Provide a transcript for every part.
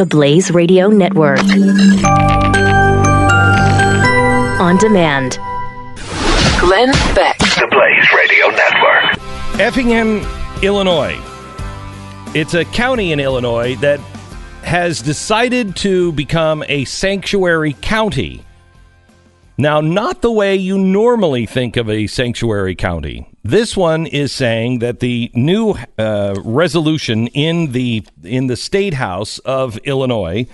the Blaze Radio Network. On demand. Glenn Beck. The Blaze Radio Network. Effingham, Illinois. It's a county in Illinois that has decided to become a sanctuary county. Now, not the way you normally think of a sanctuary county. This one is saying that the new uh, resolution in the in the state house of Illinois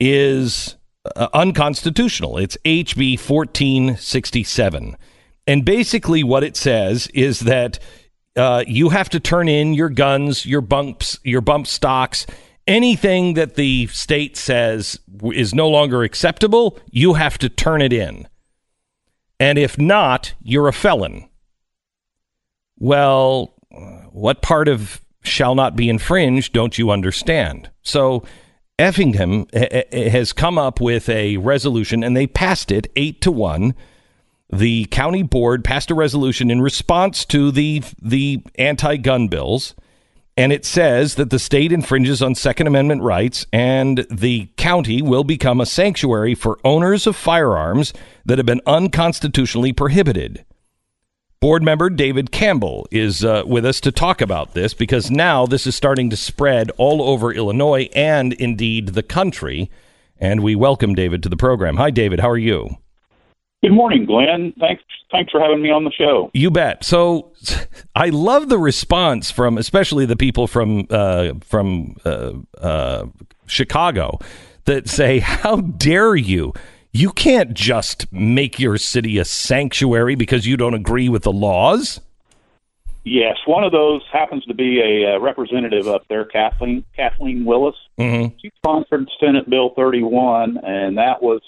is uh, unconstitutional. It's HB 1467. And basically what it says is that uh, you have to turn in your guns, your bumps, your bump stocks, anything that the state says is no longer acceptable, you have to turn it in. And if not, you're a felon. Well, what part of shall not be infringed don't you understand? So Effingham eh, eh, eh, has come up with a resolution and they passed it eight to one. The county board passed a resolution in response to the the anti-gun bills and it says that the state infringes on Second Amendment rights, and the county will become a sanctuary for owners of firearms that have been unconstitutionally prohibited. Board member David Campbell is uh, with us to talk about this because now this is starting to spread all over Illinois and indeed the country. And we welcome David to the program. Hi, David. How are you? Good morning, Glenn. Thanks thanks for having me on the show. You bet. So I love the response from especially the people from uh, from uh, uh, Chicago that say, "How dare you? You can't just make your city a sanctuary because you don't agree with the laws." Yes, one of those happens to be a uh, representative up there, Kathleen Kathleen Willis. Mm-hmm. She sponsored Senate Bill 31, and that was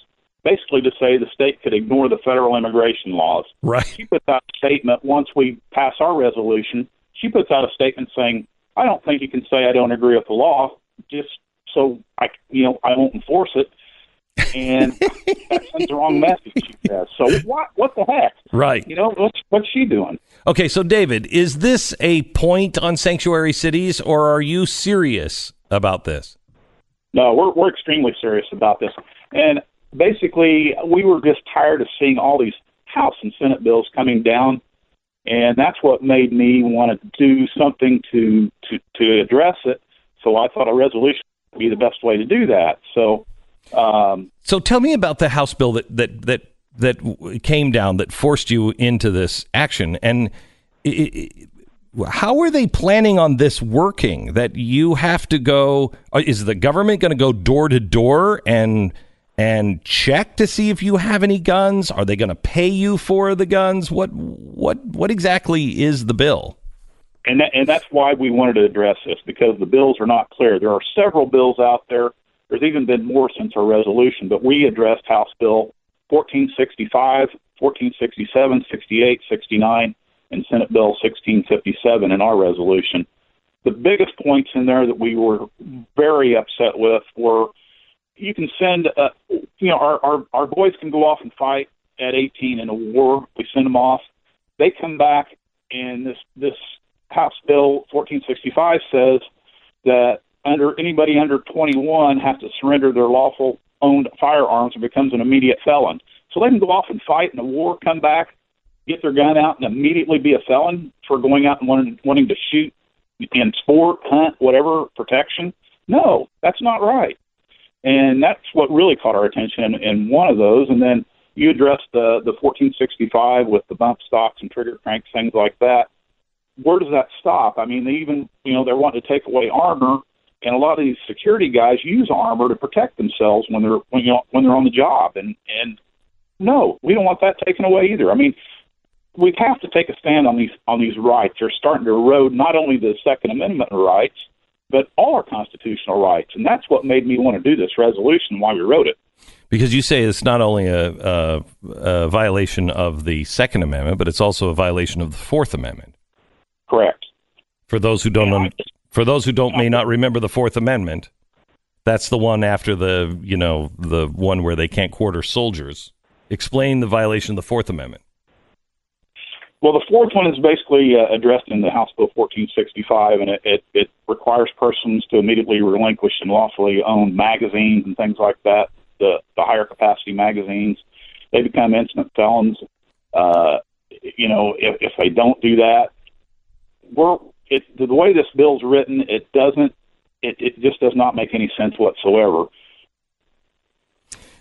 basically to say the state could ignore the federal immigration laws. Right. She puts out a statement once we pass our resolution. She puts out a statement saying, "I don't think you can say I don't agree with the law, just so I, you know, I won't enforce it." And that sends the wrong message. She says. So what? What the heck? Right. You know what's what's she doing? Okay, so David, is this a point on sanctuary cities, or are you serious about this? No, we're we're extremely serious about this, and basically, we were just tired of seeing all these House and Senate bills coming down, and that's what made me want to do something to to to address it. So I thought a resolution would be the best way to do that. So, um, so tell me about the House bill that that that that came down that forced you into this action, and it, it, how are they planning on this working? That you have to go? uh, Is the government going to go door to door and and check to see if you have any guns? Are they going to pay you for the guns? What what what exactly is the bill? and that, and that's why we wanted to address this because the bills are not clear. There are several bills out there. There's even been more since our resolution, but we addressed House Bill 1465, 1467, 68, 69, and Senate Bill 1657 in our resolution. The biggest points in there that we were very upset with were you can send, uh, you know, our, our, our boys can go off and fight at 18 in a war. We send them off. They come back, and this, this House Bill 1465 says that under anybody under 21 has to surrender their lawful owned firearms and becomes an immediate felon. So they can go off and fight in a war, come back, get their gun out, and immediately be a felon for going out and wanting, wanting to shoot in sport, hunt, whatever protection. No, that's not right. And that's what really caught our attention in, in one of those. And then you addressed the the 1465 with the bump stocks and trigger cranks, things like that. Where does that stop? I mean, they even you know they're wanting to take away armor, and a lot of these security guys use armor to protect themselves when they're when you know, when they're on the job. And and no, we don't want that taken away either. I mean, we have to take a stand on these on these rights. They're starting to erode not only the Second Amendment rights, but all our constitutional rights. And that's what made me want to do this resolution. Why we wrote it. Because you say it's not only a, a, a violation of the Second Amendment, but it's also a violation of the Fourth Amendment. Correct. For those who don't, Yeah, un- for those who don't may not remember the Fourth Amendment, that's the one after the you know the one where they can't quarter soldiers. Explain the violation of the Fourth Amendment. Well, the fourth one is basically uh, addressed in the House Bill 1465, and it, it, it requires persons to immediately relinquish and lawfully own magazines and things like that, the, the higher capacity magazines. They become instant felons. Uh, you know, if, if they don't do that, we're it, the way this bill's written, it doesn't, it, it just does not make any sense whatsoever.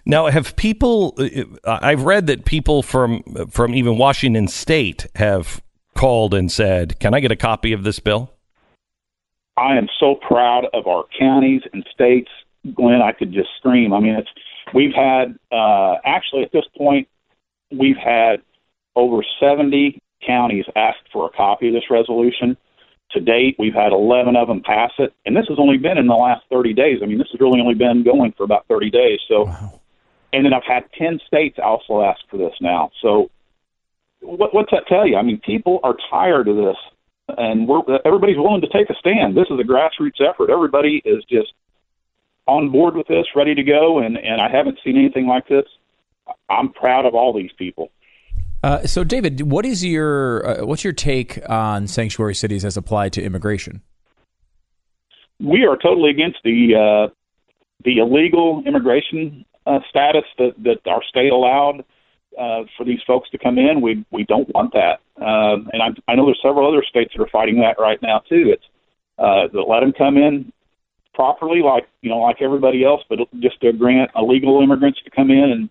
Now, have people? I've read that people from from even Washington State have called and said, "Can I get a copy of this bill?" I am so proud of our counties and states, Glenn. I could just scream. I mean, it's we've had uh, actually at this point we've had over 70 counties ask for a copy of this resolution. To date, we've had 11 of them pass it, and this has only been in the last 30 days. I mean, this has really only been going for about 30 days. So, wow. and then I've had 10 states also ask for this now. So, what, what's that tell you? I mean, people are tired of this, and we're everybody's willing to take a stand. This is a grassroots effort. Everybody is just on board with this, ready to go, and and I haven't seen anything like this. I'm proud of all these people. Uh, so, David, what is your uh, what's your take on sanctuary cities as applied to immigration? We are totally against the uh, the illegal immigration uh, status that, that our state allowed uh, for these folks to come in. We we don't want that, and I, I know there's several other states that are fighting that right now too. It's that let them come in properly, like you know, like everybody else, but just to grant illegal immigrants to come in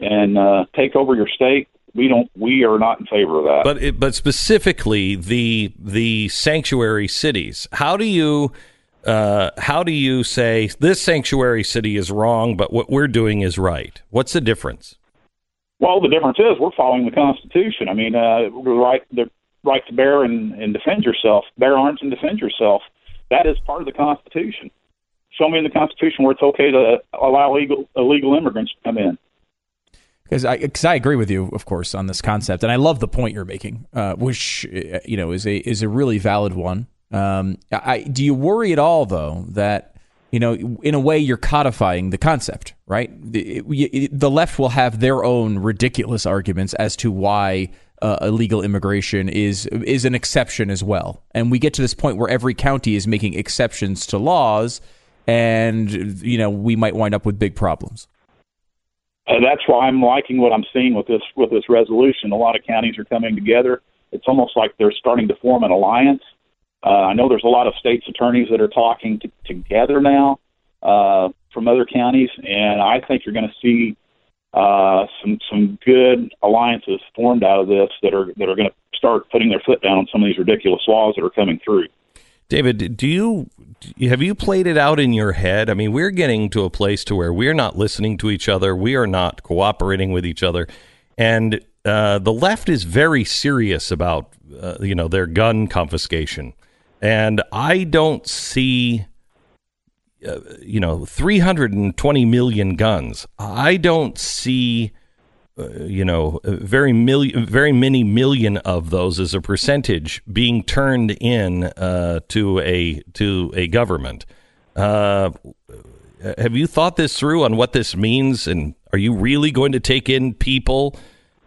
and and take over your state we don't we are not in favor of that. But it, but specifically the the sanctuary cities. How do you uh, how do you say this sanctuary city is wrong, but what we're doing is right? What's the difference? Well, the difference is we're following the Constitution. I mean, uh, the right the right to bear and, and defend yourself, bear arms and defend yourself. That is part of the Constitution. Show me in the Constitution where it's okay to allow illegal illegal immigrants to come in because I because I agree with you, of course, on this concept, and I love the point you're making, uh, which uh, you know is a is a really valid one. Um, I, do you worry at all though that you know in a way you're codifying the concept, right? The, the left will have their own ridiculous arguments as to why uh, illegal immigration is is an exception as well, and we get to this point where every county is making exceptions to laws, and you know we might wind up with big problems. That's why I'm liking what I'm seeing with this with this resolution. A lot of counties are coming together. It's almost like they're starting to form an alliance. Uh, I know there's a lot of states attorneys that are talking to, together now uh, from other counties, and I think you're going to see uh, some some good alliances formed out of this that are that are going to start putting their foot down on some of these ridiculous laws that are coming through. David, do you have you played it out in your head? I mean, we're getting to a place to where we're not listening to each other, we are not cooperating with each other, and uh, the left is very serious about uh, you know their gun confiscation, and I don't see. Uh, you know, 320 million guns. I don't see you know, very million, very many million of those as a percentage being turned in uh, to a to a government. Uh, have you thought this through on what this means, and are you really going to take in people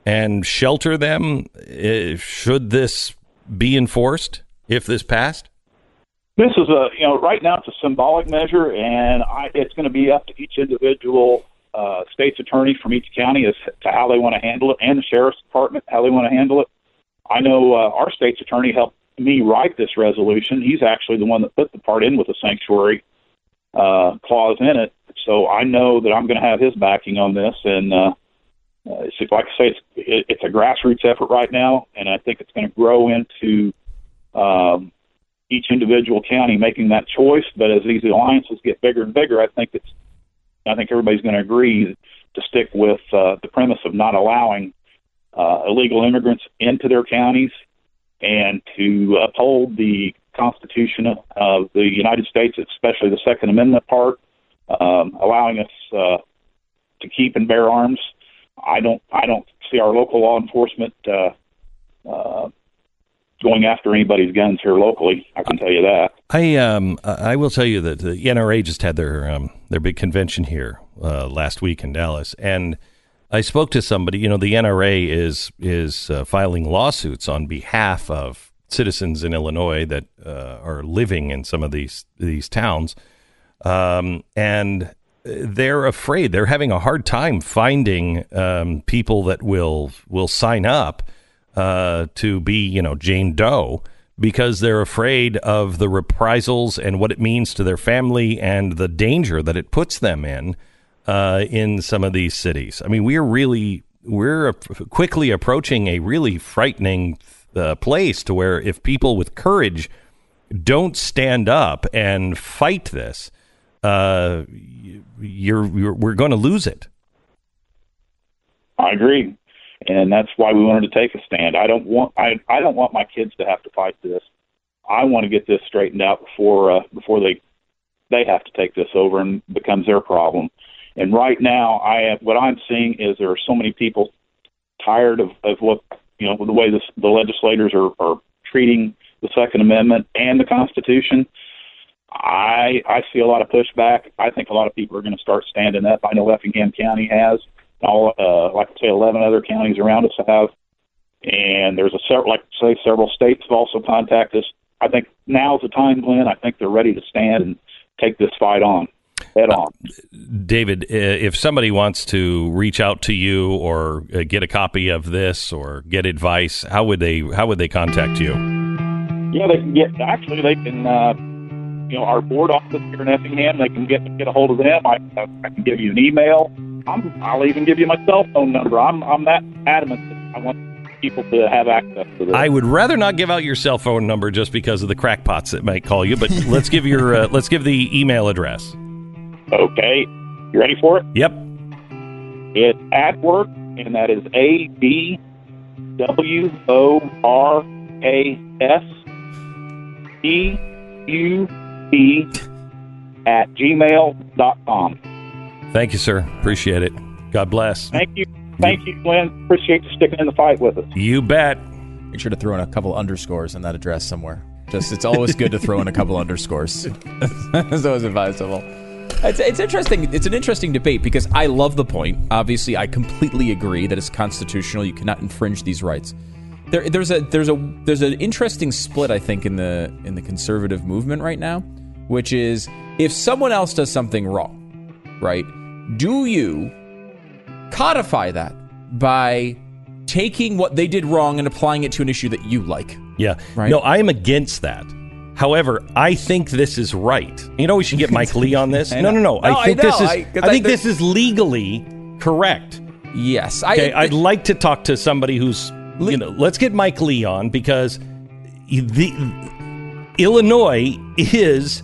and shelter them? Uh, should this be enforced if this passed? This is a you know right now it's a symbolic measure, and I, it's going to be up to each individual uh, state's attorney from each county as to how they want to handle it, and the sheriff's department how they want to handle it. I know uh, our state's attorney helped me write this resolution. He's actually the one that put the part in with the sanctuary uh, clause in it. So I know that I'm going to have his backing on this. And uh, uh, it's, like I say, it's, it, it's a grassroots effort right now, and I think it's going to grow into um, each individual county making that choice. But as these alliances get bigger and bigger, I think it's I think everybody's going to agree to stick with uh, the premise of not allowing uh, illegal immigrants into their counties and to uphold the Constitution of the United States, especially the Second Amendment part, um, allowing us uh, to keep and bear arms. I don't. I don't see our local law enforcement uh, uh, going after anybody's guns here locally. I can tell you that. I um I will tell you that the NRA just had their um their big convention here uh, last week in Dallas, and I spoke to somebody. You know, the NRA is is uh, filing lawsuits on behalf of citizens in Illinois that uh, are living in some of these these towns, um, and they're afraid. They're having a hard time finding um, people that will will sign up uh, to be, you know, Jane Doe because they're afraid of the reprisals and what it means to their family and the danger that it puts them in uh, in some of these cities. I mean, we're really we're quickly approaching a really frightening uh, place to where if people with courage don't stand up and fight this, uh, you're, you're we're going to lose it. I agree, and that's why we wanted to take a stand. I don't want I I don't want my kids to have to fight this. I want to get this straightened out before uh, before they they have to take this over and becomes their problem. And right now, I have, what I'm seeing is there are so many people tired of, of what you know the way this, the legislators are, are treating the Second Amendment and the Constitution I I see a lot of pushback. I think a lot of people are going to start standing up. I know Effingham County has. All uh, like I say, eleven other counties around us have, and there's a several like say several states have also contacted us. I think now's the time, Glenn. I think they're ready to stand and take this fight on head on. Uh, David, if somebody wants to reach out to you or uh, get a copy of this or get advice, how would they how would they contact you? Yeah, they can get actually they can. Uh, you know, our board office here in Effingham. They can get get a hold of them. I, I can give you an email. I'm, I'll even give you my cell phone number. I'm I'm that adamant that I want people to have access to this. I would rather not give out your cell phone number just because of the crackpots that might call you. But let's give your uh, let's give the email address. Okay, you ready for it? Yep. It's at work, and that is A D W O R A S E U p at gmail.com. Thank you, sir. Appreciate it. God bless. Thank you. Thank you, Glenn. Appreciate you sticking in the fight with us. You bet. Make sure to throw in a couple underscores in that address somewhere. Just it's always good to throw in a couple underscores. it's always advisable. It's, it's interesting. It's an interesting debate because I love the point. Obviously, I completely agree that it's constitutional. You cannot infringe these rights. There, there's a there's a there's an interesting split I think in the in the conservative movement right now which is if someone else does something wrong, right? Do you codify that by taking what they did wrong and applying it to an issue that you like? Yeah. Right? No, I am against that. However, I think this is right. You know, we should get Mike Lee on this. no, no, no. no. I think I this is. I, I, think this is legally correct. Yes. Okay. I, would like to talk to somebody who's. You know, let's get Mike Lee on because the Illinois is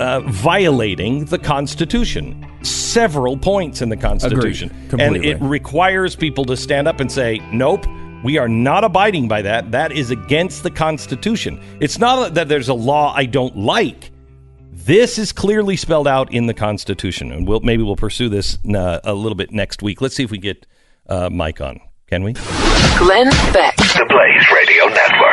uh, violating the Constitution. Several points in the Constitution. And it requires people to stand up and say, nope, we are not abiding by that. That is against the Constitution. It's not that there's a law I don't like. This is clearly spelled out in the Constitution, and we'll maybe we'll pursue this uh, a little bit next week. Let's see if we get uh, Mike on. Can we? Glenn Beck. The Blaze Radio Network.